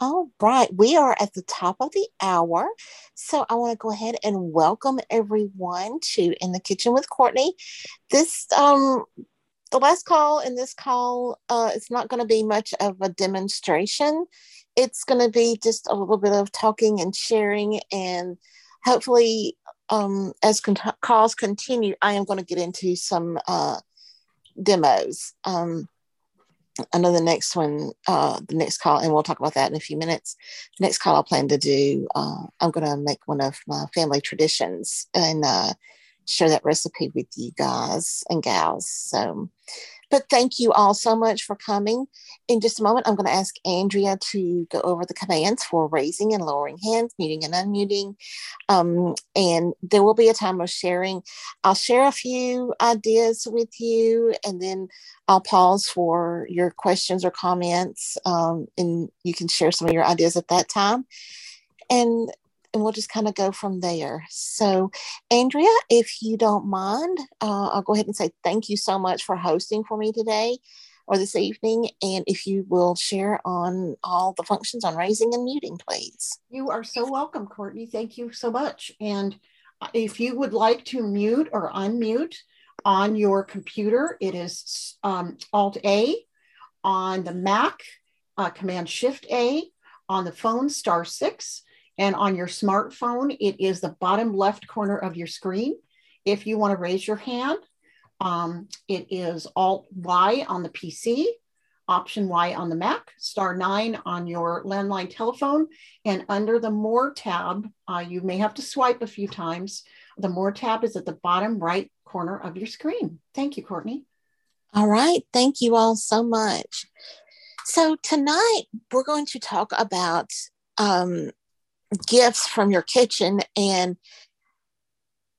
All right, we are at the top of the hour. So I want to go ahead and welcome everyone to In the Kitchen with Courtney. This um the last call in this call uh it's not going to be much of a demonstration. It's going to be just a little bit of talking and sharing and hopefully um as con- calls continue I am going to get into some uh demos. Um The next one, uh, the next call, and we'll talk about that in a few minutes. Next call I plan to do, uh, I'm going to make one of my family traditions and uh, share that recipe with you guys and gals. So, but thank you all so much for coming. In just a moment, I'm going to ask Andrea to go over the commands for raising and lowering hands, muting and unmuting. Um, and there will be a time of sharing. I'll share a few ideas with you, and then I'll pause for your questions or comments, um, and you can share some of your ideas at that time. And and we'll just kind of go from there. So, Andrea, if you don't mind, uh, I'll go ahead and say thank you so much for hosting for me today or this evening. And if you will share on all the functions on raising and muting, please. You are so welcome, Courtney. Thank you so much. And if you would like to mute or unmute on your computer, it is um, Alt A on the Mac, uh, Command Shift A on the phone, star six and on your smartphone, it is the bottom left corner of your screen. If you want to raise your hand, um, it is Alt Y on the PC, Option Y on the Mac, star nine on your landline telephone. And under the More tab, uh, you may have to swipe a few times. The More tab is at the bottom right corner of your screen. Thank you, Courtney. All right. Thank you all so much. So, tonight we're going to talk about um, gifts from your kitchen. And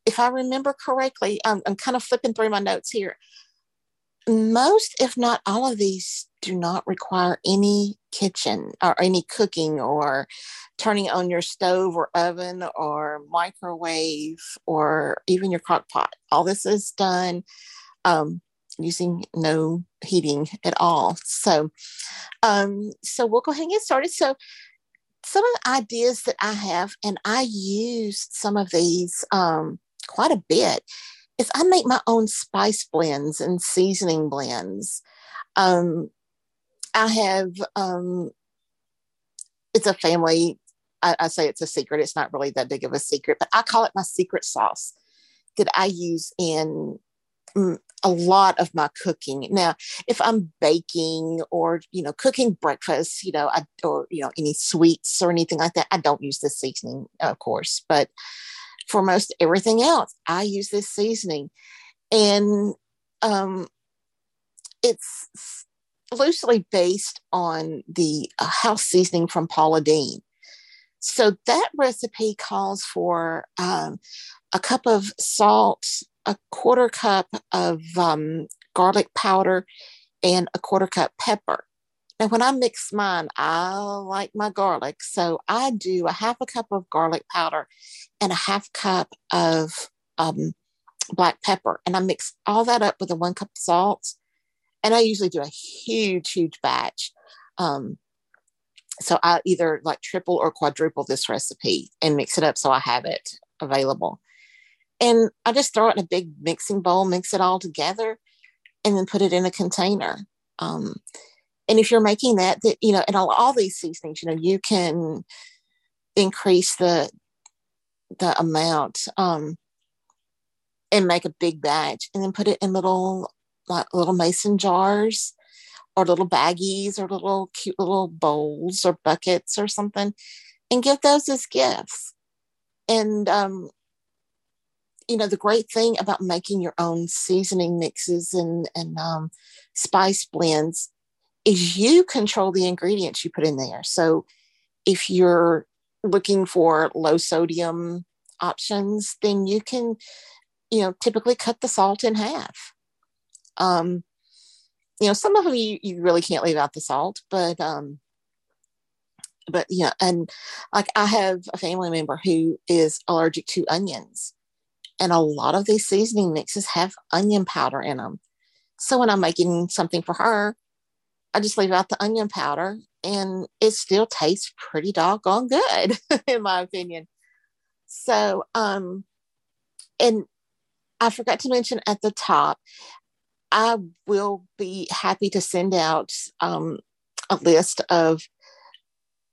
if I remember correctly, I'm, I'm kind of flipping through my notes here. Most, if not all of these, do not require any kitchen or any cooking or turning on your stove or oven or microwave or even your crock pot. All this is done um, using no heating at all. So, um, so we'll go ahead and get started. So, some of the ideas that I have, and I use some of these um, quite a bit, is I make my own spice blends and seasoning blends. Um, I have, um, it's a family, I, I say it's a secret. It's not really that big of a secret, but I call it my secret sauce that I use in mm, a lot of my cooking. Now, if I'm baking or, you know, cooking breakfast, you know, I, or, you know, any sweets or anything like that, I don't use this seasoning, of course. But for most everything else, I use this seasoning. And um, it's loosely based on the uh, house seasoning from Paula Deen. So that recipe calls for um, a cup of salt, a quarter cup of um, garlic powder and a quarter cup pepper. Now, when I mix mine, I like my garlic. So I do a half a cup of garlic powder and a half cup of um, black pepper. And I mix all that up with a one cup of salt. And I usually do a huge, huge batch. Um, so I either like triple or quadruple this recipe and mix it up so I have it available. And I just throw it in a big mixing bowl, mix it all together, and then put it in a container. Um, and if you're making that, that you know, and all, all these seasonings, you know, you can increase the the amount um, and make a big batch, and then put it in little like little mason jars or little baggies or little cute little bowls or buckets or something, and give those as gifts. And um, you know the great thing about making your own seasoning mixes and and um, spice blends is you control the ingredients you put in there. So if you're looking for low sodium options then you can you know typically cut the salt in half. Um you know some of them you, you really can't leave out the salt but um but yeah and like i have a family member who is allergic to onions and a lot of these seasoning mixes have onion powder in them. So when I'm making something for her, I just leave out the onion powder and it still tastes pretty doggone good, in my opinion. So, um, and I forgot to mention at the top, I will be happy to send out um, a list of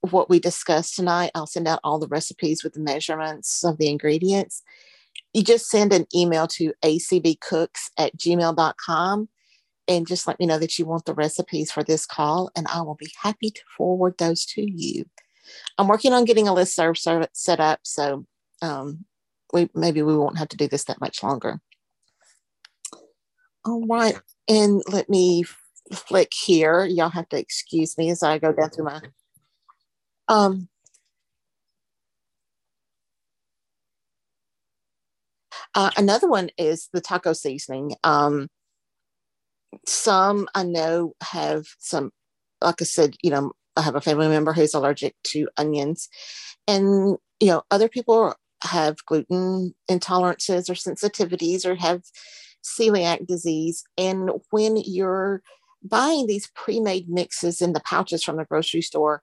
what we discussed tonight. I'll send out all the recipes with the measurements of the ingredients. You just send an email to acbcooks at gmail.com and just let me know that you want the recipes for this call, and I will be happy to forward those to you. I'm working on getting a list serve set up, so um, we maybe we won't have to do this that much longer. All right, and let me flick here. Y'all have to excuse me as I go down through my. Um, uh, another one is the taco seasoning. Um, some I know have some, like I said, you know, I have a family member who's allergic to onions, and you know, other people have gluten intolerances or sensitivities or have celiac disease. And when you're buying these pre-made mixes in the pouches from the grocery store,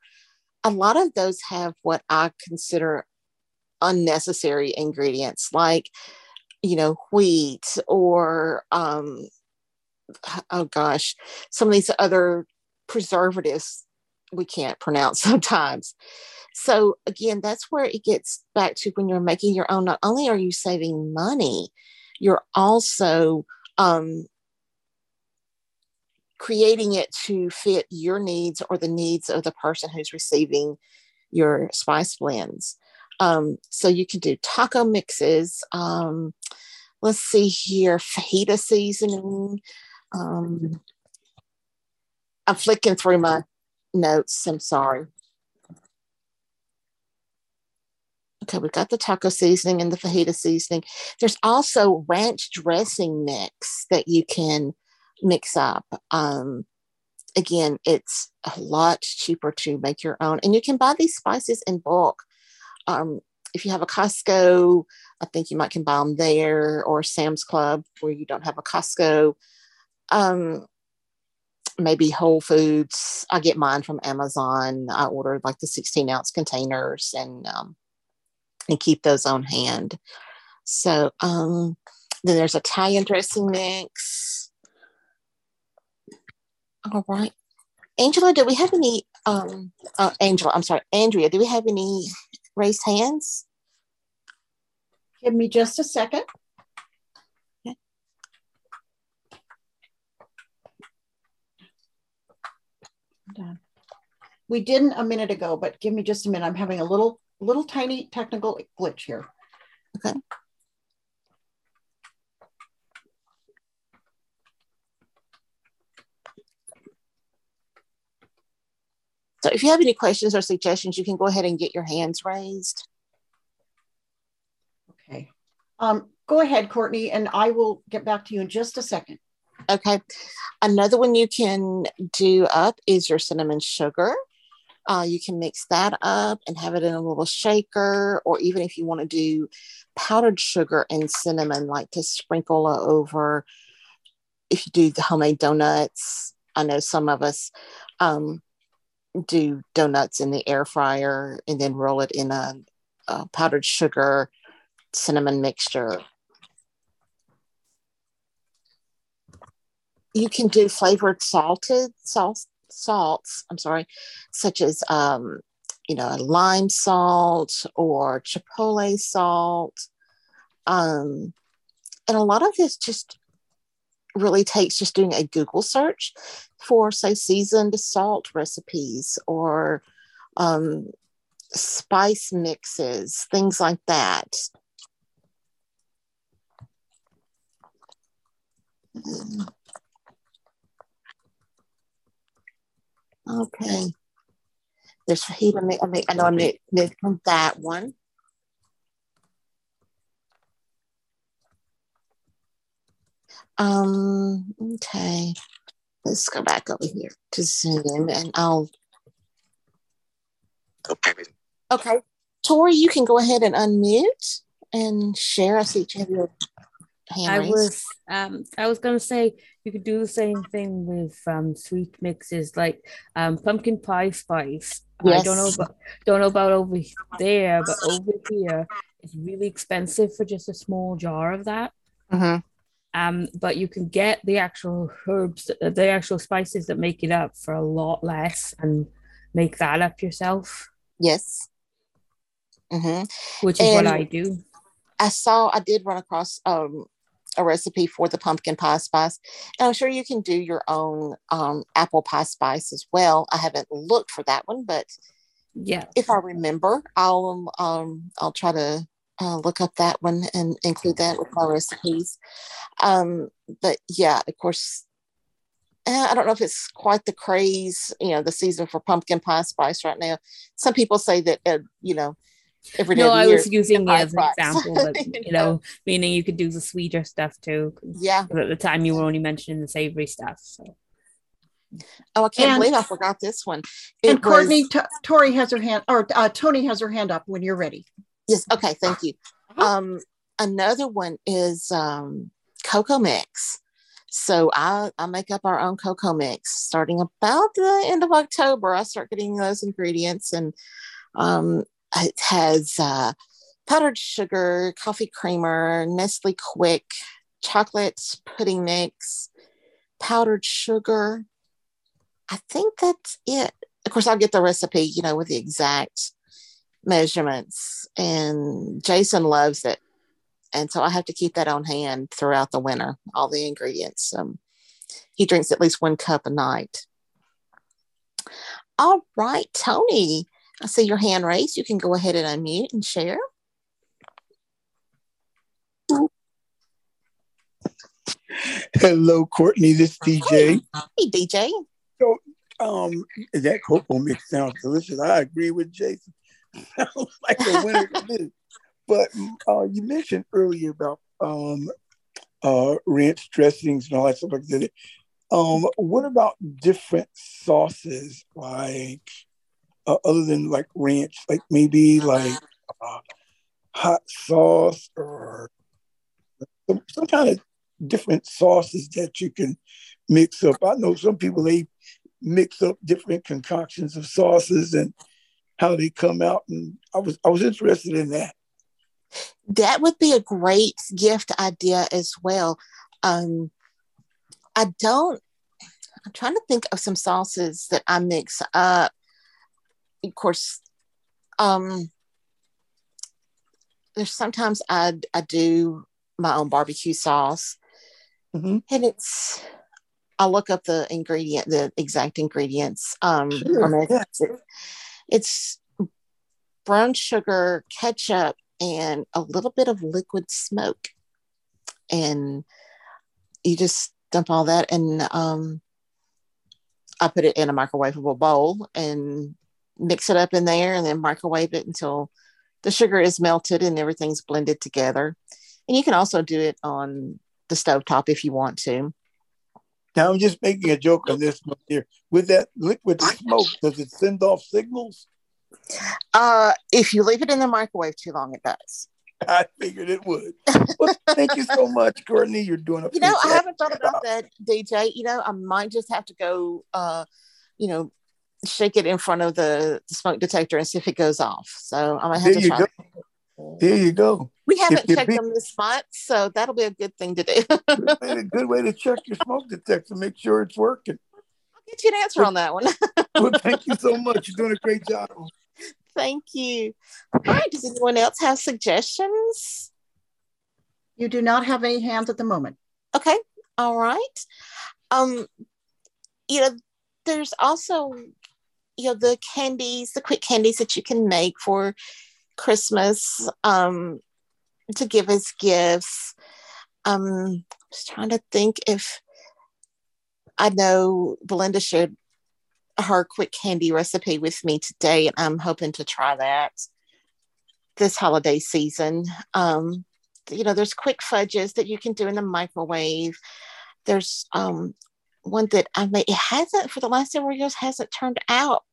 a lot of those have what I consider unnecessary ingredients like you know wheat or um oh gosh some of these other preservatives we can't pronounce sometimes. So again that's where it gets back to when you're making your own not only are you saving money you're also um, creating it to fit your needs or the needs of the person who's receiving your spice blends um, so you can do taco mixes um, let's see here fajita seasoning um, i'm flicking through my notes i'm sorry Okay, we've got the taco seasoning and the fajita seasoning. There's also ranch dressing mix that you can mix up. Um, again, it's a lot cheaper to make your own, and you can buy these spices in bulk. Um, if you have a Costco, I think you might can buy them there, or Sam's Club where you don't have a Costco. Um, maybe Whole Foods. I get mine from Amazon. I ordered like the 16 ounce containers, and um, and keep those on hand. So um, then there's Italian dressing mix. All right. Angela, do we have any, um, uh, Angela, I'm sorry, Andrea, do we have any raised hands? Give me just a second. Okay. Done. We didn't a minute ago, but give me just a minute. I'm having a little little tiny technical glitch here. Okay. So if you have any questions or suggestions, you can go ahead and get your hands raised. Okay. Um, go ahead, Courtney, and I will get back to you in just a second. Okay. Another one you can do up is your cinnamon sugar. Uh, you can mix that up and have it in a little shaker, or even if you want to do powdered sugar and cinnamon, like to sprinkle over. If you do the homemade donuts, I know some of us um, do donuts in the air fryer and then roll it in a, a powdered sugar cinnamon mixture. You can do flavored salted salt salts, I'm sorry, such as, um, you know, lime salt or chipotle salt. Um, and a lot of this just really takes just doing a Google search for, say, seasoned salt recipes or um, spice mixes, things like that. Okay. There's fajita. I, mean, I know I'm making that one. Um, okay. Let's go back over here to Zoom and I'll. Okay. Okay. Tori, you can go ahead and unmute and share. I see you have your hand I raised. was um I was gonna say you could do the same thing with um sweet mixes like um pumpkin pie spice. Yes. I don't know about don't know about over there, but over here it's really expensive for just a small jar of that. Mhm. Um, but you can get the actual herbs, the actual spices that make it up for a lot less, and make that up yourself, Yes. hmm which is what I do. I saw I did run across um, a recipe for the pumpkin pie spice. And I'm sure you can do your own um, apple pie spice as well. I haven't looked for that one, but Yeah, if I remember, I'll um, I'll try to uh, look up that one and include that with my recipes. Um, but yeah, of course, eh, I don't know if it's quite the craze, you know, the season for pumpkin pie spice right now. Some people say that, uh, you know, every day. no, of I year was using it pie as an spice. example, but you know, meaning you could do the sweeter stuff too. yeah. At the time, you were only mentioning the savory stuff. So Oh, I can't And- believe I forgot this one. and Courtney, was- T- Tori has her hand, or uh, Tony has her hand up when you're ready. Yes. Okay. Thank you. Uh-huh. Um, another one is um, cocoa mix. So I, I make up our own cocoa mix starting about the end of October. I start getting those ingredients and um, it has uh, powdered sugar, coffee creamer, Nestle Quik, chocolate pudding mix, powdered sugar. I think that's it. Of course, I'll get the recipe, you know, with the exact measurements. And Jason loves it. And so I have to keep that on hand throughout the winter, all the ingredients. Um, he drinks at least one cup a night. All right, Tony, I see your hand raised. You can go ahead and unmute and share. Hello, Courtney. This is DJ. Hey, DJ. So, um, that cocoa mix sounds delicious. I agree with Jason. Like a winner to me. But uh, you mentioned earlier about um, uh, ranch dressings and all that stuff like that. Um, what about different sauces, like uh, other than like ranch, like maybe like uh, hot sauce or some, some kind of different sauces that you can mix up. I know some people they mix up different concoctions of sauces and how they come out, and I was I was interested in that. That would be a great gift idea as well. Um, I don't, I'm trying to think of some sauces that I mix up. Of course, um, there's sometimes I, I do my own barbecue sauce Mhm. and it's, I look up the ingredient, the exact ingredients. Um, Sure, or. It's, brown sugar, ketchup, and a little bit of liquid smoke. And you just dump all that and um, I put it in a microwavable bowl and mix it up in there and then microwave it until the sugar is melted and everything's blended together. And you can also do it on the stovetop if you want to. Now I'm just making a joke on this one here. With that liquid smoke, does it send off signals? Uh, if you leave it in the microwave too long, it does. I figured it would. Well, thank you so much, Courtney. You're doing a You know, I haven't thought about that, DJ. You know, I might just have to go, uh, you know, shake it in front of the, the smoke detector and see if it goes off. So I might have There to you try. go. There you go. We haven't checked beat- them this month, so that'll be a good thing to do. Good way to, good way to check your smoke detector, make sure it's working. I'll get you an answer on that one. Well, thank you so much. You're doing a great job. Thank you. All right. Does anyone else have suggestions? You do not have any hands at the moment. Okay. All right. Um, you know, there's also, you know, the candies, the quick candies that you can make for Christmas um, to give as gifts. Um, I'm just trying to think if I know Belinda shared her quick candy recipe with me today, and I'm hoping to try that this holiday season. Um, you know, there's quick fudges that you can do in the microwave. There's um, one that I made. It hasn't for the last several years hasn't turned out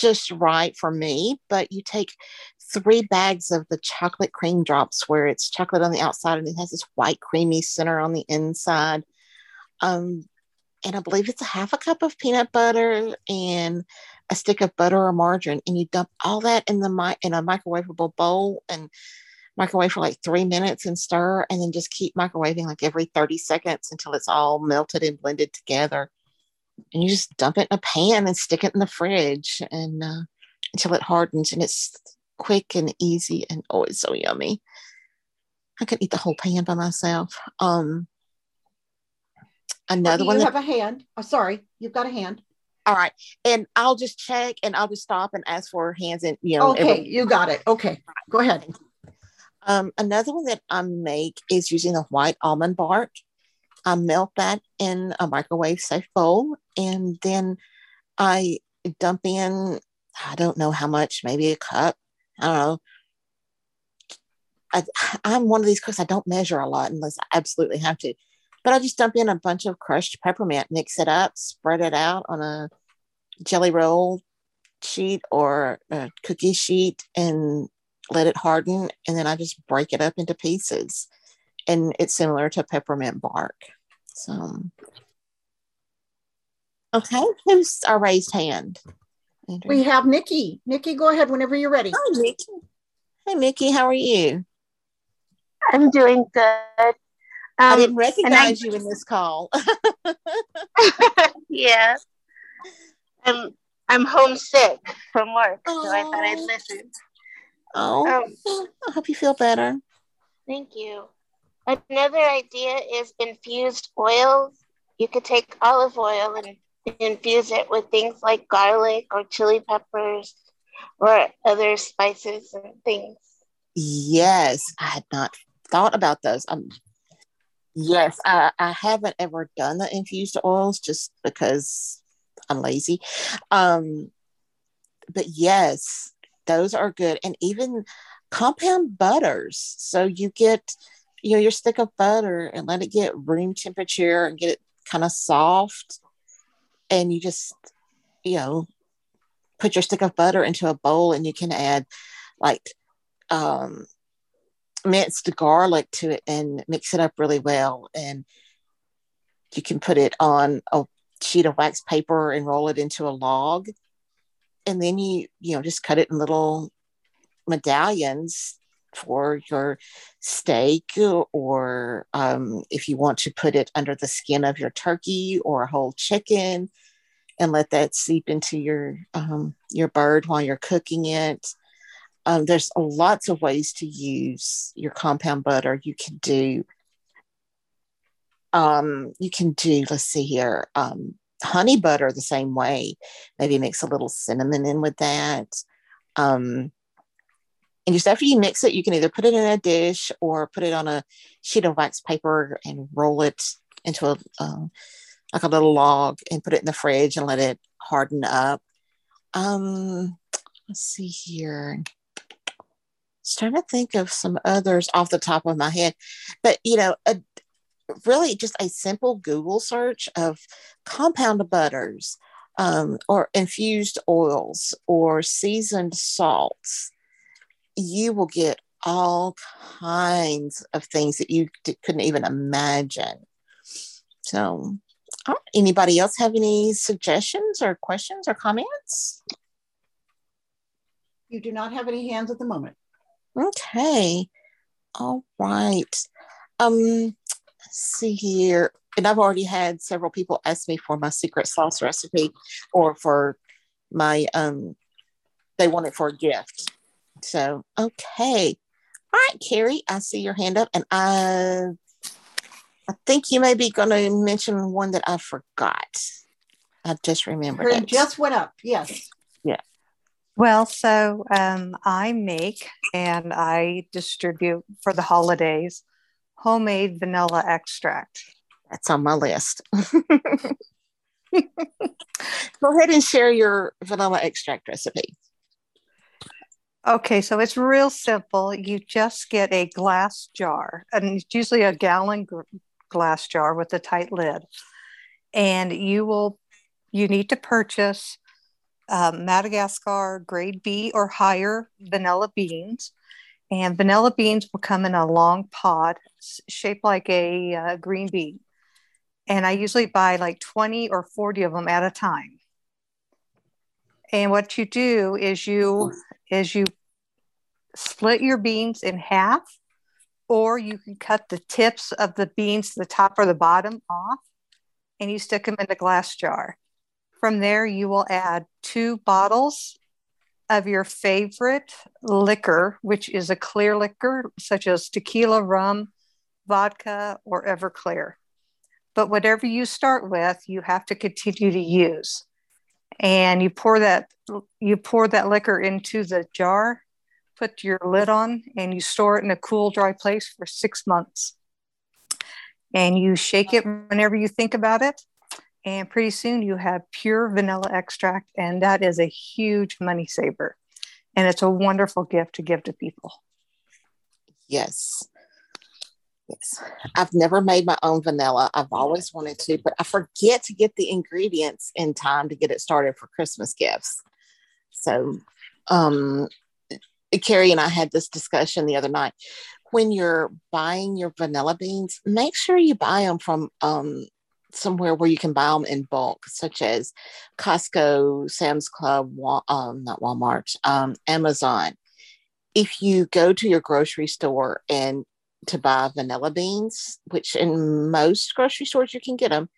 just right for me. But you take three bags of the chocolate cream drops where it's chocolate on the outside and it has this white creamy center on the inside. Um, and I believe it's a half a cup of peanut butter and a stick of butter or margarine, and you dump all that in the mi- in a microwavable bowl and microwave for like three minutes and stir, and then just keep microwaving like every 30 seconds until it's all melted and blended together. And you just dump it in a pan and stick it in the fridge and uh, until it hardens, and it's quick and easy and oh, it's so yummy. I could eat the whole pan by myself. Um, another you one. You that- have a hand. Oh, sorry, you've got a hand. all right, and I'll just check and I'll just stop and ask for hands and you know. Okay, you got it. Okay, go ahead. Um, another one that I make is using the white almond bark. I melt that in a microwave safe bowl and then I dump in, I don't know how much, maybe a cup. I don't know. I, I'm one of these cooks, I don't measure a lot unless I absolutely have to. But I just dump in a bunch of crushed peppermint, mix it up, spread it out on a jelly roll sheet or a cookie sheet, and let it harden. And then I just break it up into pieces. And it's similar to peppermint bark. So, okay, who's our raised hand? Andrew? We have Nikki. Nikki, go ahead whenever you're ready. Oh, Nikki. Hey, Nikki, how are you? I'm doing good. I Um, didn't recognize you in this call. yeah. I'm I'm homesick from work, so I thought I'd Oh. listen. oh, Um, I hope you feel better. thank you. Another idea is infused oils. You could take olive oil and infuse it with things like garlic or chili peppers or other spices and things. Yes, I had not thought about those. Um, yes, I, I haven't ever done the infused oils just because I'm lazy. Um, but yes, those are good, and even compound butters. So you get, you know, your stick of butter and let it get room temperature and get it kind of soft, and you just, you know, put your stick of butter into a bowl, and you can add like um, minced garlic to it and mix it up really well. And you can put it on a sheet of wax paper and roll it into a log. And then you, you know, just cut it in little medallions for your steak or um, if you want to put it under the skin of your turkey or a whole chicken and let that seep into your um, your bird while you're cooking it um, there's lots of ways to use your compound butter. You can do, um, you can do, let's see here, um, honey butter the same way. Maybe mix a little cinnamon in with that. And just after you mix it, you can either put it in a dish or put it on a sheet of wax paper and roll it into a um, like a little log and put it in the fridge and let it harden up. Um, let's see here was trying to think of some others off the top of my head, but you know, a, really just a simple Google search of compound butters um, or infused oils or seasoned salts, you will get all kinds of things that you d- couldn't even imagine. So, right, anybody else have any suggestions or questions or comments? You do not have any hands at the moment. Okay. All right. Um, let's see here. And I've already had several people ask me for my secret sauce recipe or for my um they want it for a gift. So okay. All right, Carrie, I see your hand up and I I think you may be gonna mention one that I forgot. I just remembered it. just went up. Yes. Yeah. Well, so um, I make and I distribute for the holidays homemade vanilla extract. That's on my list. Go ahead and share your vanilla extract recipe. Okay, so it's real simple. You just get a glass jar, and it's usually a gallon gr- glass jar with a tight lid. And you will, you need to purchase um, Madagascar grade B or higher vanilla beans. And vanilla beans will come in a long pod shaped like a uh, green bean. And I usually buy like 20 or 40 of them at a time. And what you do is you is you split your beans in half, or you can cut the tips of the beans the top or the bottom off, and you stick them in a glass jar. From there, you will add two bottles of your favorite liquor, which is a clear liquor such as tequila, rum, vodka, or Everclear. But whatever you start with, you have to continue to use. And you pour that you pour that liquor into the jar, put your lid on, and you store it in a cool, dry place for six months. And you shake it whenever you think about it. And pretty soon you have pure vanilla extract, and that is a huge money saver. And it's a wonderful gift to give to people. Yes. Yes. I've never made my own vanilla. I've always wanted to, but I forget to get the ingredients in time to get it started for Christmas gifts. So, um, Carrie and I had this discussion the other night. When you're buying your vanilla beans, make sure you buy them from um, somewhere where you can buy them in bulk, such as Costco, Sam's Club, Wal- um, not Walmart, um, Amazon. If you go to your grocery store and to buy vanilla beans, which in most grocery stores you can get them,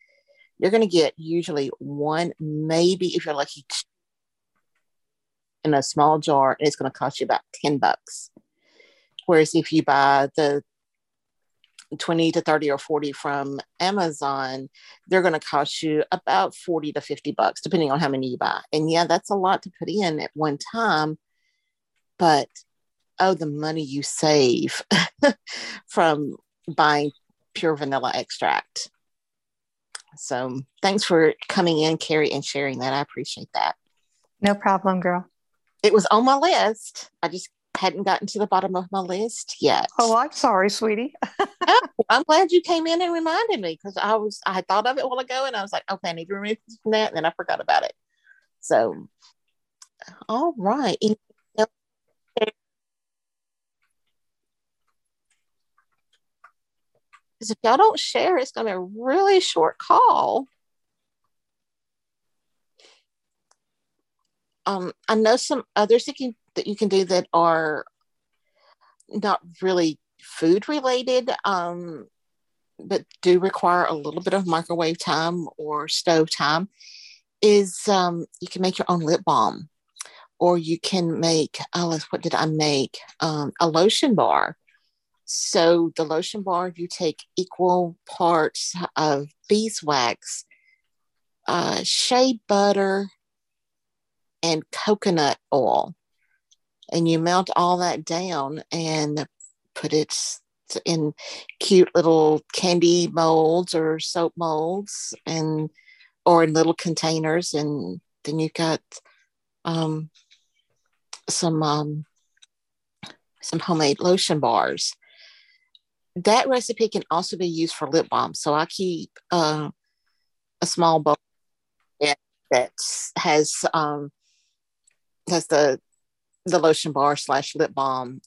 you're going to get usually one, maybe if you're lucky, in a small jar, and it's going to cost you about 10 bucks. Whereas if you buy the 20 to 30 or 40 from Amazon, they're going to cost you about 40 to 50 bucks, depending on how many you buy. And yeah, that's a lot to put in at one time. But oh, the money you save from buying pure vanilla extract. So thanks for coming in, Carrie, and sharing that. I appreciate that. No problem, girl. It was on my list. I just hadn't gotten to the bottom of my list yet. Oh, I'm sorry, sweetie. oh, I'm glad you came in and reminded me because I was I had thought of it a while ago and I was like, okay, I need to remove this from that, and then I forgot about it. So, all right. Because if y'all don't share, it's going to be a really short call. Um, I know some others that, can, that you can do that are not really food related, um, but do require a little bit of microwave time or stove time. Is um, you can make your own lip balm, or you can make oh, what did I make? Um, a lotion bar. So the lotion bar, you take equal parts of beeswax, uh, shea butter, and coconut oil. And you melt all that down and put it in cute little candy molds or soap molds and or in little containers and then you've got um, some um, some homemade lotion bars that recipe can also be used for lip balm so i keep uh, a small bowl that has um, has the the lotion bar slash lip balm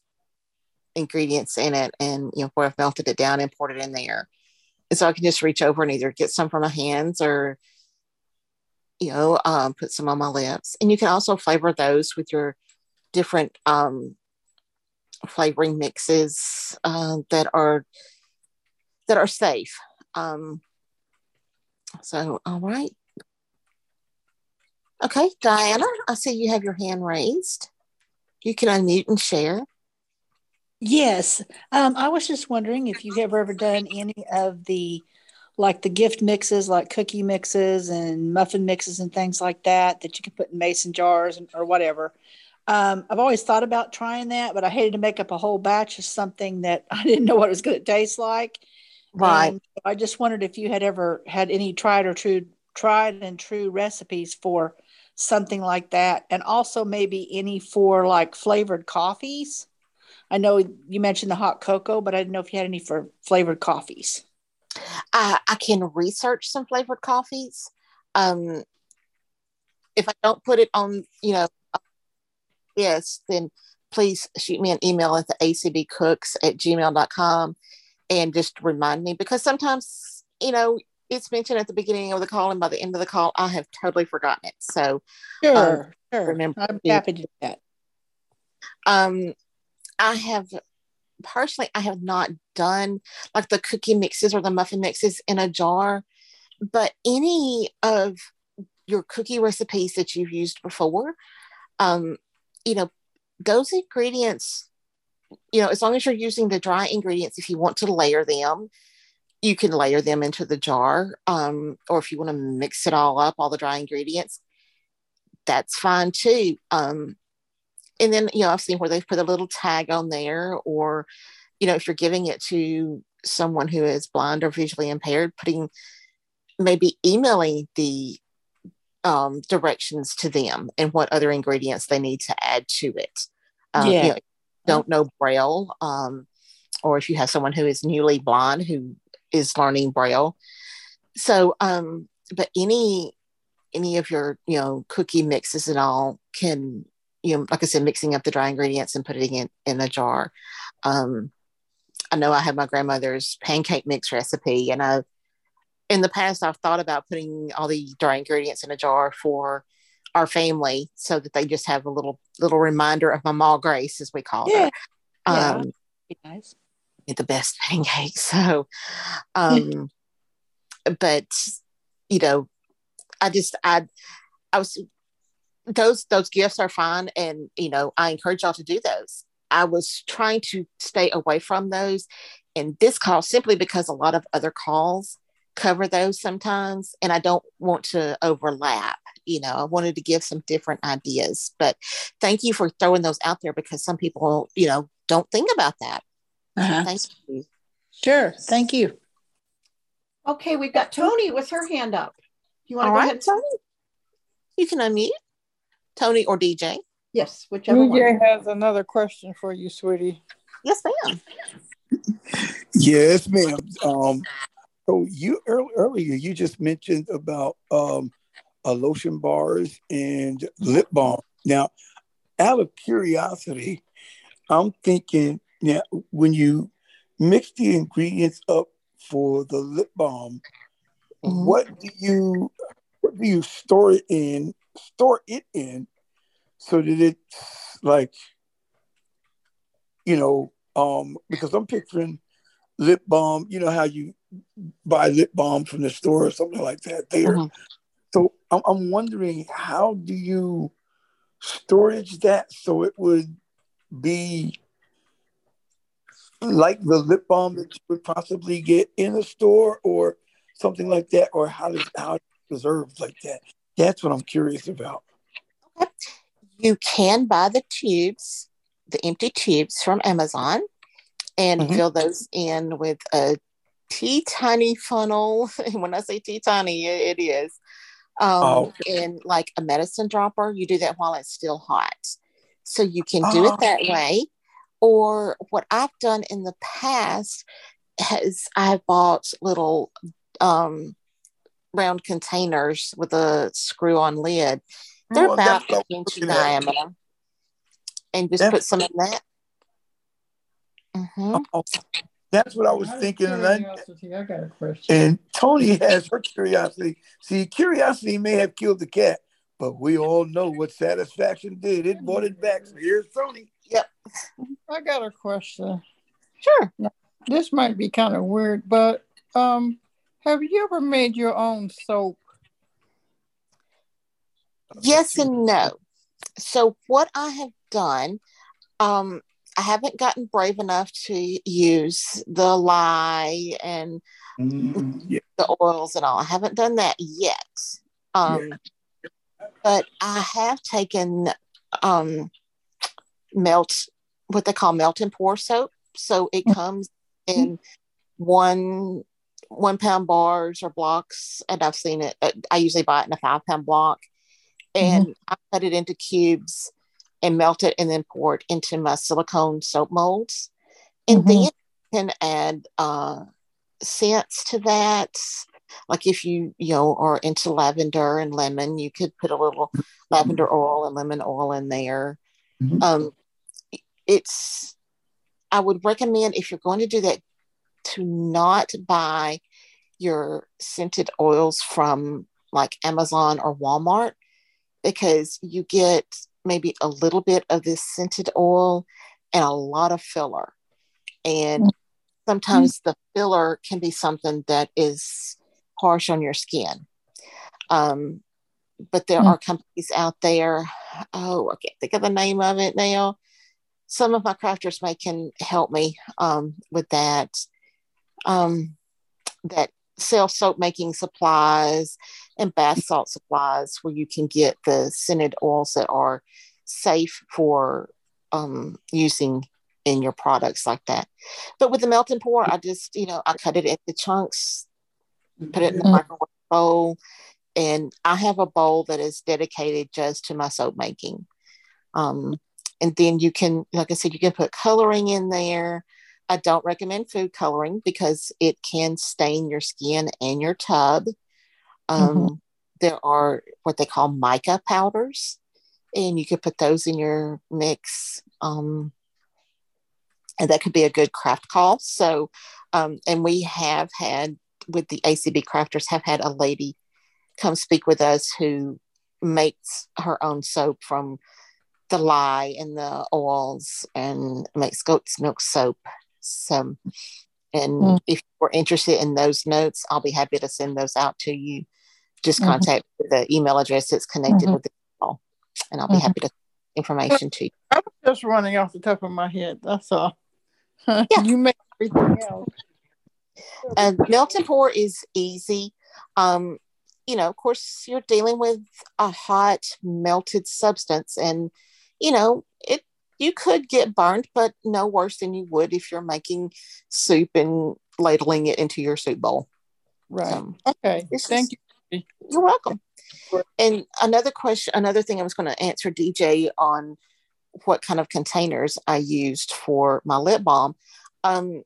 ingredients in it and you know where I've melted it down and poured it in there. And so I can just reach over and either get some from my hands or you know um, put some on my lips. And you can also flavor those with your different um, flavoring mixes uh, that are that are safe. Um, so all right. Okay, Diana, I see you have your hand raised. You can unmute and share. Yes. Um, I was just wondering if you've ever ever done any of the like the gift mixes, like cookie mixes and muffin mixes and things like that, that you can put in mason jars and, or whatever. Um, I've always thought about trying that, but I hated to make up a whole batch of something that I didn't know what it was going to taste like. Right. And I just wondered if you had ever had any tried or true, tried and true recipes for something like that, and also maybe any for like flavored coffees. I know you mentioned the hot cocoa, but I didn't know if you had any for flavored coffees. I, I can research some flavored coffees. Um, if I don't put it on, you know, yes, then please shoot me an email at the acbcooks at gmail.com and just remind me because sometimes, you know, it's mentioned at the beginning of the call and by the end of the call, I have totally forgotten it. So Sure, um, sure. remember I'm to- happy to do that. um i have personally i have not done like the cookie mixes or the muffin mixes in a jar but any of your cookie recipes that you've used before um you know those ingredients you know as long as you're using the dry ingredients if you want to layer them you can layer them into the jar um or if you want to mix it all up all the dry ingredients that's fine too. Um and then you know i've seen where they've put a little tag on there or you know if you're giving it to someone who is blind or visually impaired putting maybe emailing the um, directions to them and what other ingredients they need to add to it. Um, Yeah. you know, don't know braille um, or if you have someone who is newly blind who is learning braille. So um but any any of your you know cookie mixes and all can you know like i said mixing up the dry ingredients and putting it in a jar. Um i know i have my grandmother's pancake mix recipe and i in the past i've thought about putting all the dry ingredients in a jar for our family so that they just have a little little reminder of my ma grace as we call Yeah, her yeah. um Be nice. the best pancakes. So, um, but you know, I just I I was those those gifts are fine, and you know, I encourage y'all to do those. I was trying to stay away from those in this call simply because a lot of other calls cover those sometimes, and I don't want to overlap. You know, I wanted to give some different ideas, but thank you for throwing those out there because some people, you know, don't think about that. Uh-huh. Thank you. Sure. Thank you. Okay, we've got Tony with her hand up. You want to All go right, ahead? Tony. You can unmute Tony or DJ. Yes, whichever one. DJ has another question for you, sweetie. Yes, ma'am. Yes, ma'am. Um, so you earl- earlier you just mentioned about um, uh, lotion bars and lip balm. Now, out of curiosity, I'm thinking now when you mix the ingredients up for the lip balm, Mhm. what do you what do you store it in? Store it in so that it's like you know um because I'm picturing lip balm. You know how you buy lip balm from the store or something like that. There. Mhm. So I'm, I'm wondering how do you storage that so it would be like the lip balm that you would possibly get in a store or something like that, or how does how preserved like that? That's what I'm curious about. You can buy the tubes, the empty tubes from Amazon, and Mhm. fill those in with a tea tiny funnel. And when I say tea tiny, it, is. Um, Oh. And like a medicine dropper, you do that while it's still hot. So you can do Oh. it that way. Or what I've done in the past has I've bought little um, round containers with a screw on lid. They're Well, about that's an inch in diameter. And just put some in that. Mhm. Oh, that's what I was Out thinking. And, I, I got a question. and Tony has her curiosity. See, curiosity may have killed the cat, but we all know what satisfaction did. It brought it back. So here's Tony. Yep. I got a question. Sure. This might be kind of weird, but um, have you ever made your own soap? Yes and no. So what I have done, um, I haven't gotten brave enough to use the lye and Mm, yeah. the oils and all. I haven't done that yet. Um, but I have taken um, melt what they call melt and pour soap. So it comes in one one pound bars or blocks, and I've seen it. uh, I usually buy it in a five pound block, and I cut it into cubes and melt it, and then pour it into my silicone soap molds, and Mhm. then you can add uh, scents to that. like if you you know are into lavender and lemon you could put a little lavender oil and lemon oil in there Mhm. um it's i would recommend if you're going to do that to not buy your scented oils from like amazon or walmart because you get maybe a little bit of this scented oil and a lot of filler and sometimes the filler can be something that is harsh on your skin. Um, but there Mm. are companies out there. Oh, I can't think of the name of it now. Some of my crafters may can help me um, with that. Um, that sell soap making supplies and bath salt supplies where you can get the scented oils that are safe for um, using in your products like that. But with the melt and pour, I just, you know, I cut it into chunks, put it in the Mhm. microwave bowl, and I have a bowl that is dedicated just to my soap making. Um, and then you can, like I said, you can put coloring in there. I don't recommend food coloring because it can stain your skin and your tub. Um, There are what they call mica powders, and you could put those in your mix. Um, and that could be a good craft call. So, um, and we have had with the ACB crafters have had a lady come speak with us who makes her own soap from the lye and the oils and makes goat's milk soap. So, and Mm. if we're interested in those notes, I'll be happy to send those out to you. Just Mhm. contact the email address that's connected Mhm. with the call, and I'll be Mhm. happy to information to you. I was just running off the top of my head. That's all. Yeah. You make everything else. and melt and pour is easy. Um, you know, of course, you're dealing with a hot melted substance, and you know it. You could get burned, but no worse than you would if you're making soup and ladling it into your soup bowl. Right. Um, Okay. Thank is- you. You're welcome. And another question, another thing I was going to answer DJ on what kind of containers I used for my lip balm. Um,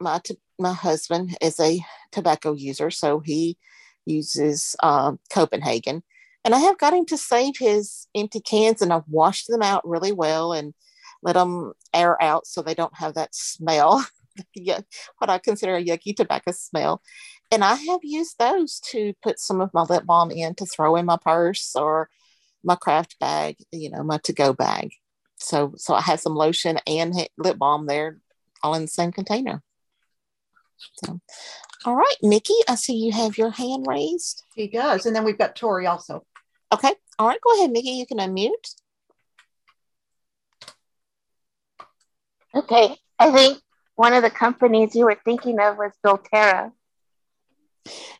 my t- my husband is a tobacco user, so he uses um, Copenhagen, and I have got him to save his empty cans, and I've washed them out really well and let them air out so they don't have that smell, what I consider a yucky tobacco smell. And I have used those to put some of my lip balm in to throw in my purse or my craft bag, you know, my to-go bag. So, so I have some lotion and lip balm there, all in the same container. So, all right, Nikki, I see you have your hand raised. He does. And then we've got Tori also. Okay, all right, go ahead, Nikki. You can unmute. Okay. I think one of the companies you were thinking of was doTERRA.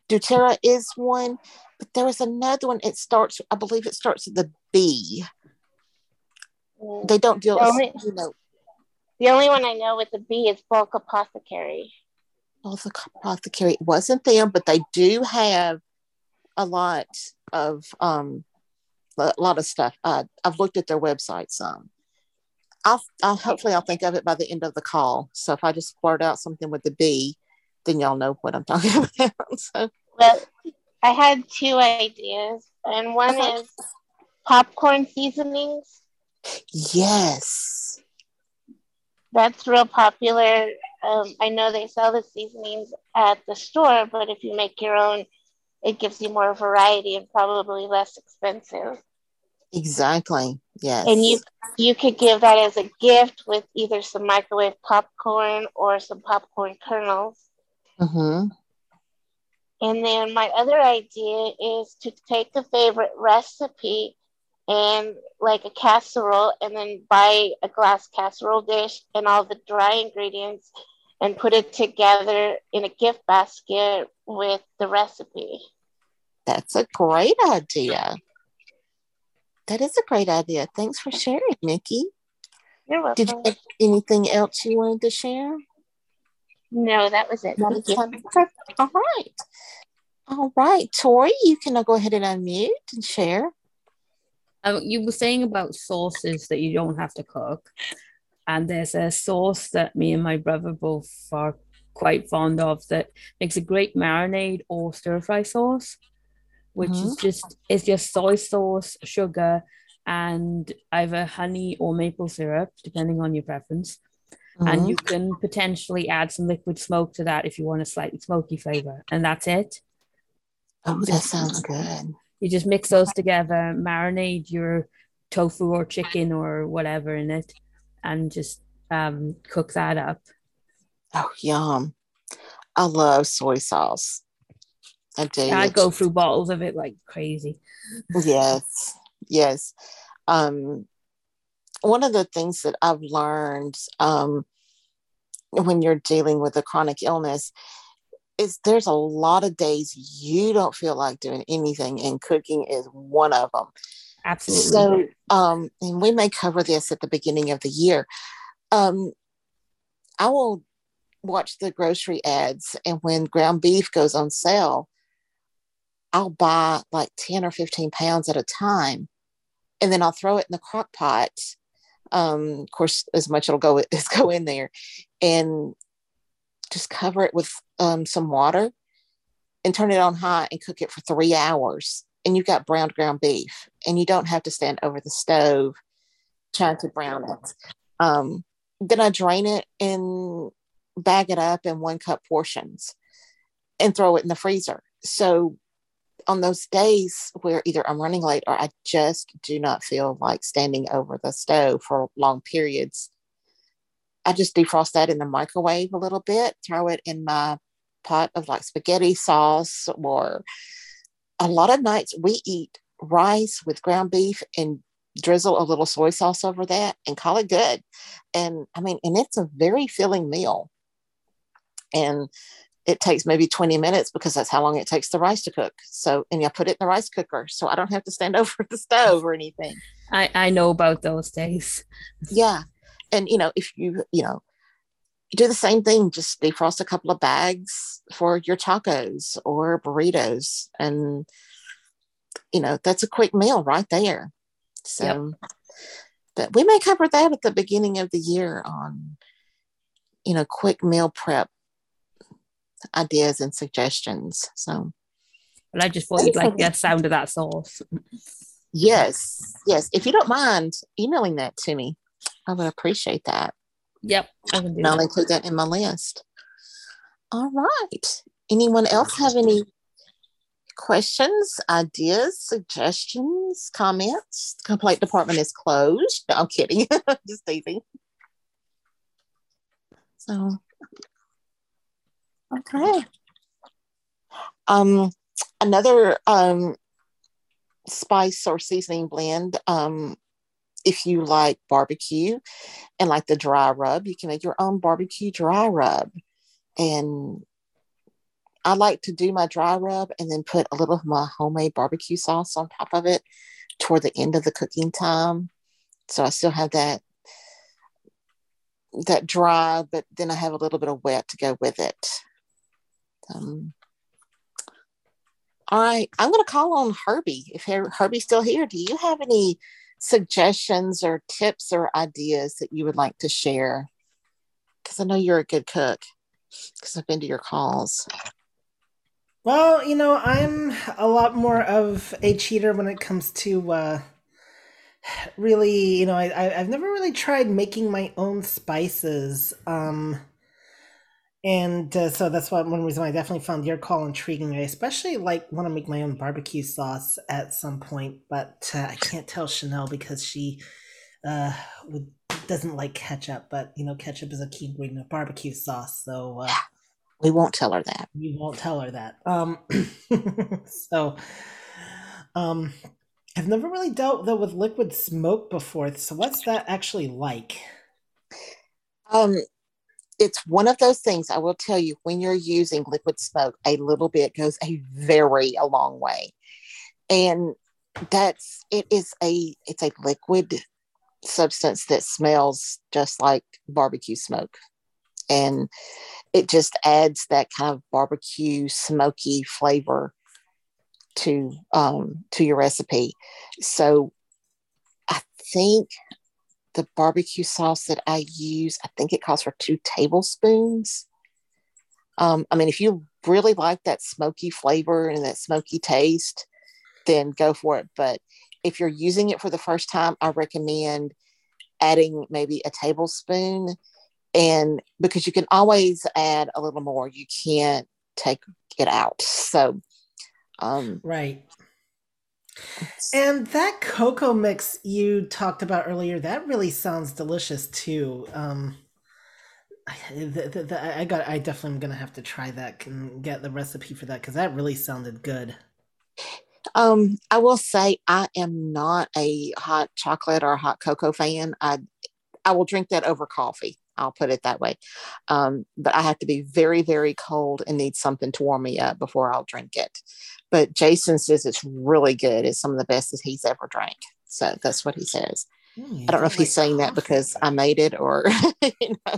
doTERRA is one, but there was another one. It starts, I believe, it starts with the B. They don't deal, The only- you know, The only one I know with the B is Bulk Apothecary. Also apothecary it wasn't them but they do have a lot of um a lot of stuff uh, i've looked at their website some I'll, I'll hopefully i'll think of it by the end of the call so if i just blurt out something with the b then y'all know what i'm talking about so Well, I had two ideas, and one Okay. is popcorn seasonings. yes That's real popular. Um, I know they sell the seasonings at the store, but if you make your own, it gives you more variety and probably less expensive. exactly yes And you you could give that as a gift with either some microwave popcorn or some popcorn kernels. mm-hmm. And then my other idea is to take a favorite recipe and like a casserole and then buy a glass casserole dish and all the dry ingredients and put it together in a gift basket with the recipe. that's a great idea that is a great idea thanks for sharing nikki You're welcome. did you have anything else you wanted to share No, that was it. Not Thank this you. time. Okay. All right. All right. Tori, you can go ahead and unmute and share. Um, you were saying about sauces that you don't have to cook, and there's a sauce that me and my brother both are quite fond of that makes a great marinade or stir fry sauce, which is just it's just soy sauce, sugar, and either honey or maple syrup, depending on your preference. And you can potentially add some liquid smoke to that if you want a slightly smoky flavor, and that's it. Oh, that sounds good. You just mix those together, marinate your tofu or chicken or whatever in it, and just um, cook that up. Oh, yum. I love soy sauce. I do. I go through bottles of it like crazy. Yes. Yes. Um, one of the things that I've learned um, when you're dealing with a chronic illness is there's a lot of days you don't feel like doing anything, and cooking is one of them. Absolutely. So, um, and we may cover this at the beginning of the year. Um, I will watch the grocery ads, and when ground beef goes on sale, I'll buy like 10 or 15 pounds at a time, and then I'll throw it in the crock pot. Um, of course, as much it'll go as go in there, and just cover it with um, some water and turn it on high and cook it for three hours. And you've got browned ground beef, and you don't have to stand over the stove trying to brown it. Um, then I drain it and bag it up in one cup portions and throw it in the freezer. So on those days where either I'm running late or I just do not feel like standing over the stove for long periods, I just defrost that in the microwave a little bit, throw it in my pot of like spaghetti sauce, or a lot of nights we eat rice with ground beef and drizzle a little soy sauce over that and call it good. And I mean, and it's a very filling meal. And it takes maybe 20 minutes because that's how long it takes the rice to cook. So, and you put it in the rice cooker. So I don't have to stand over the stove or anything. I, I know about those days. Yeah. And, you know, if you, you know, do the same thing, just defrost a couple of bags for your tacos or burritos. And, you know, that's a quick meal right there. So, yep. but we may cover that at the beginning of the year on, you know, quick meal prep ideas and suggestions. So, but I just thought you'd like the sound of that sauce. Yes, yes. If you don't mind emailing that to me, I would appreciate that. Yep, I and I'll include that in my list. All right. Anyone else have any questions, ideas, suggestions, comments? The complaint department is closed. No, I'm kidding. Just teasing. So Okay. Um, another um, spice or seasoning blend. Um, if you like barbecue and like the dry rub, you can make your own barbecue dry rub. And I like to do my dry rub and then put a little of my homemade barbecue sauce on top of it toward the end of the cooking time. So I still have that that dry, but then I have a little bit of wet to go with it. Um, all right, I'm going to call on Herbie. If Herbie's still here, do you have any suggestions or tips or ideas that you would like to share? Because I know you're a good cook. Because I've been to your calls. Well, you know, I'm a lot more of a cheater when it comes to uh, really, you know, I, I've never really tried making my own spices. Um, and uh, so that's why one reason I definitely found your call intriguing. I especially like want to make my own barbecue sauce at some point, but uh, I can't tell Chanel because she uh, would, doesn't like ketchup. But you know, ketchup is a key ingredient of barbecue sauce, so uh, we won't tell her that. You won't tell her that. Um, so, um, I've never really dealt though with liquid smoke before. So, what's that actually like? Um, it's one of those things I will tell you when you're using liquid smoke, a little bit goes a very a long way. And that's it is a it's a liquid substance that smells just like barbecue smoke. And it just adds that kind of barbecue smoky flavor to um to your recipe. So I think the barbecue sauce that I use, I think it calls for two tablespoons. Um, I mean, if you really like that smoky flavor and that smoky taste, then go for it. But if you're using it for the first time, I recommend adding maybe a tablespoon. And because you can always add a little more, you can't take it out. So, um, right. And that cocoa mix you talked about earlier, that really sounds delicious too. Um, I, the, the, the, I got. I definitely am gonna have to try that and get the recipe for that because that really sounded good. Um, I will say I am not a hot chocolate or hot cocoa fan. I I will drink that over coffee. I'll put it that way. Um, but I have to be very, very cold and need something to warm me up before I'll drink it. But Jason says it's really good. It's some of the best that he's ever drank. So that's what he says. Mm, I don't know if he's saying that because I made it or, you know.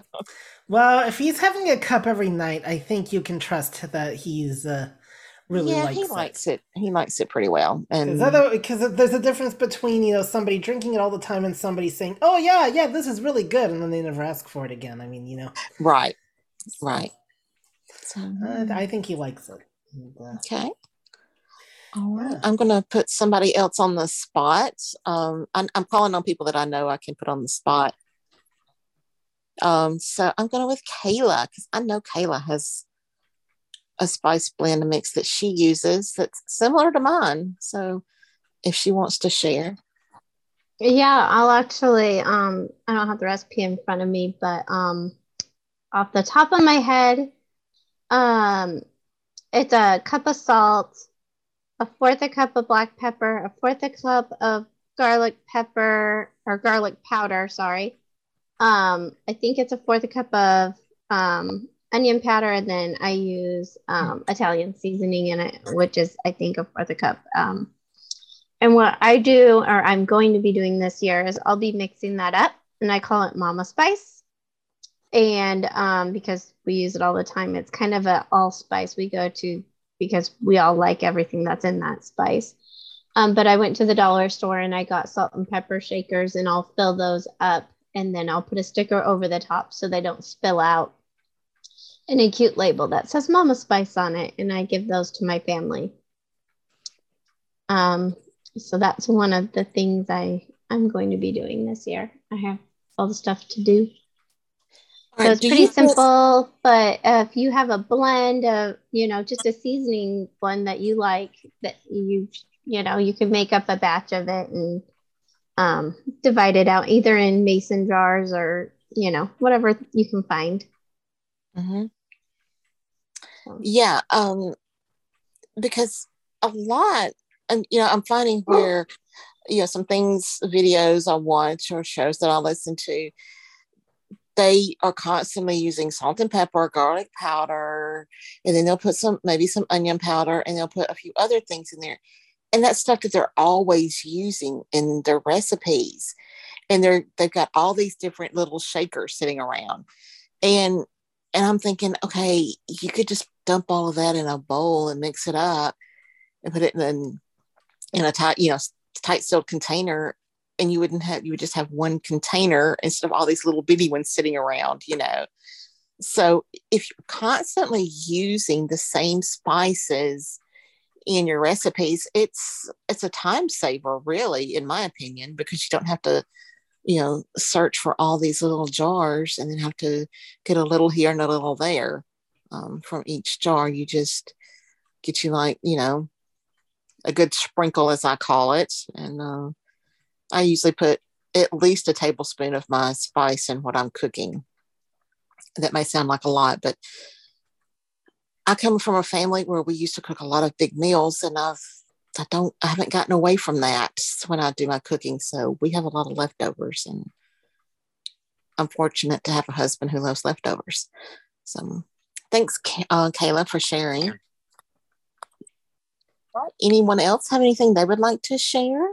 Well, if he's having a cup every night, I think you can trust that he's uh, really yeah, likes he it. likes it. He likes it pretty well. And because there's a difference between you know somebody drinking it all the time and somebody saying, "Oh yeah, yeah, this is really good," and then they never ask for it again. I mean, you know. Right. Right. So, uh, I think he likes it. Okay. All right. I'm going to put somebody else on the spot. Um, I'm, I'm calling on people that I know I can put on the spot. Um, so I'm going to with Kayla because I know Kayla has a spice blend mix that she uses that's similar to mine. So if she wants to share. Yeah, I'll actually um I don't have the recipe in front of me, but um off the top of my head, um it's a cup of salt, a fourth a cup of black pepper, a fourth a cup of garlic pepper or garlic powder, sorry. Um, I think it's a fourth a cup of um, onion powder, and then I use um, Italian seasoning in it, which is I think a fourth a cup. Um, and what I do, or I'm going to be doing this year, is I'll be mixing that up, and I call it Mama Spice. And um, because we use it all the time, it's kind of a allspice we go to because we all like everything that's in that spice. Um, but I went to the dollar store and I got salt and pepper shakers, and I'll fill those up, and then I'll put a sticker over the top so they don't spill out and a cute label that says Mama Spice on it, and I give those to my family. Um, so that's one of the things I I'm going to be doing this year. I have all the stuff to do. So it's pretty simple, put... but uh, if you have a blend of, you know, just a seasoning blend that you like, that you, you know, you can make up a batch of it and um, divide it out either in mason jars or, you know, whatever you can find. Mm-hmm. Yeah, um, because a lot, and you know, I'm finding where, you know, some things, videos I watch or shows that I listen to, they are constantly using salt and pepper, garlic powder, and then they'll put some, maybe some onion powder, and they'll put a few other things in there. And that's stuff that they're always using in their recipes. And they're they've got all these different little shakers sitting around. And and I'm thinking, okay, you could just dump all of that in a bowl and mix it up and put it in in a tight, you know, tight sealed container, and you wouldn't have you would just have one container instead of all these little bitty ones sitting around, you know. So if you're constantly using the same spices in your recipes, it's it's a time saver, really, in my opinion, because you don't have to you know, search for all these little jars and then have to get a little here and a little there um, from each jar. You just get you like, you know, a good sprinkle, as I call it. And uh, I usually put at least a tablespoon of my spice in what I'm cooking. That may sound like a lot, but I come from a family where we used to cook a lot of big meals, and I've I don't I haven't gotten away from that when I do my cooking. So we have a lot of leftovers and I'm fortunate to have a husband who loves leftovers. So thanks, uh, Kayla, for sharing. Anyone else have anything they would like to share?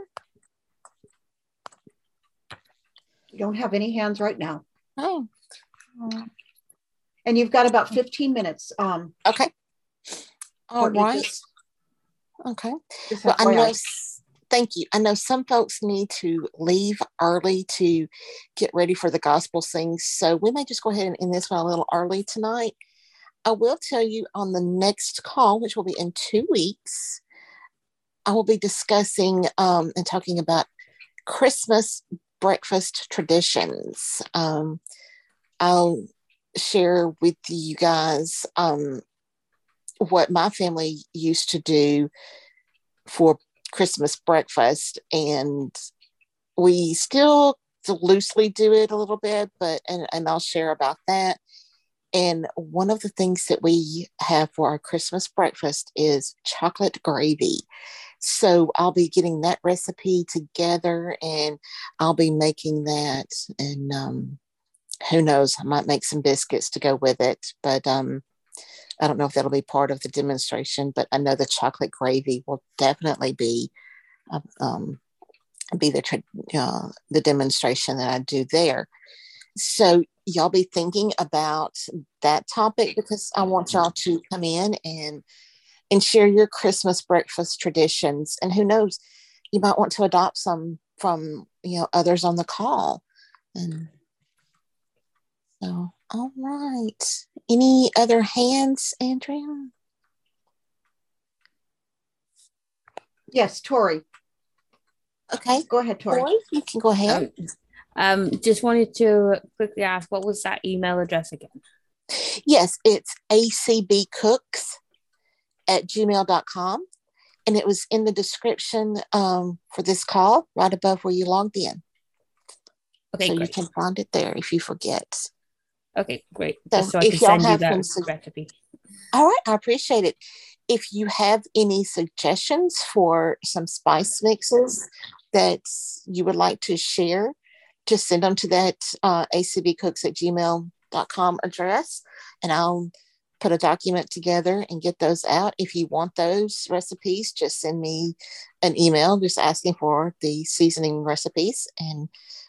Don't have any hands right now. Oh. And you've got about 15 minutes. Um, okay. All right. Just, Okay. Well, I know. Thank you. I know some folks need to leave early to get ready for the gospel sings, so we may just go ahead and end this one a little early tonight. I will tell you on the next call, which will be in two weeks, I will be discussing um, and talking about Christmas breakfast traditions. Um, I'll share with you guys um, what my family used to do for Christmas breakfast, and we still loosely do it a little bit, but and, and I'll share about that. And one of the things that we have for our Christmas breakfast is chocolate gravy. So I'll be getting that recipe together and I'll be making that. And um, who knows, I might make some biscuits to go with it. But um, I don't know if that'll be part of the demonstration, but I know the chocolate gravy will definitely be uh, um, be the uh, the demonstration that I do there. So y'all be thinking about that topic because I want y'all to come in and and share your Christmas breakfast traditions. And who knows, you might want to adopt some from you know others on the call. And so, all right. Any other hands, Andrea? Yes, Tori. Okay, go ahead, Tori. Tori you can go ahead. Um, um, just wanted to quickly ask, what was that email address again? Yes, it's acbcooks at gmail.com. And it was in the description um, for this call right above where you logged in. Okay, so great. you can find it there if you forget. Okay, great. So, so if y'all have some su- recipe. All right, I appreciate it. If you have any suggestions for some spice mixes that you would like to share, just send them to that uh, acbcooks at gmail.com address and I'll put a document together and get those out. If you want those recipes, just send me an email just asking for the seasoning recipes. And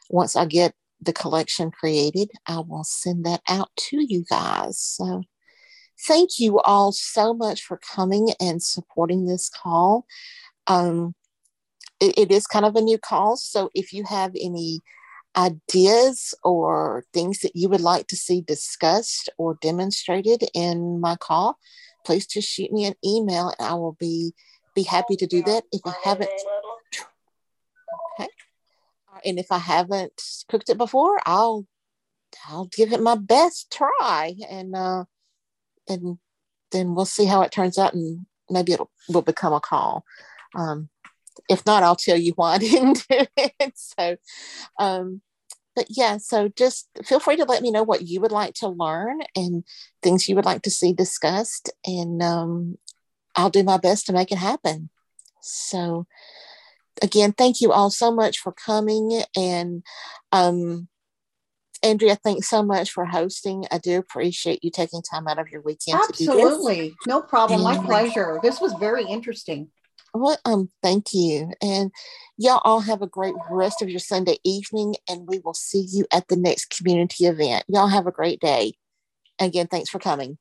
once I get the collection created, I will send that out to you guys. So thank you all so much for coming and supporting this call. Um, it, it is kind of a new call. So if you have any ideas or things that you would like to see discussed or demonstrated in my call, please just shoot me an email and I will be be happy to do that. If I haven't okay. And if I haven't cooked it before, I'll I'll give it my best try and uh and then we'll see how it turns out and maybe it'll will become a call. Um if not, I'll tell you why I didn't do it. So, um, but yeah, so just feel free to let me know what you would like to learn and things you would like to see discussed, and um, I'll do my best to make it happen. So, again, thank you all so much for coming. And um, Andrea, thanks so much for hosting. I do appreciate you taking time out of your weekend Absolutely. No problem. My pleasure. This was very interesting. Well, um, thank you. And y'all all have a great rest of your Sunday evening, and we will see you at the next community event. Y'all have a great day. Again, thanks for coming.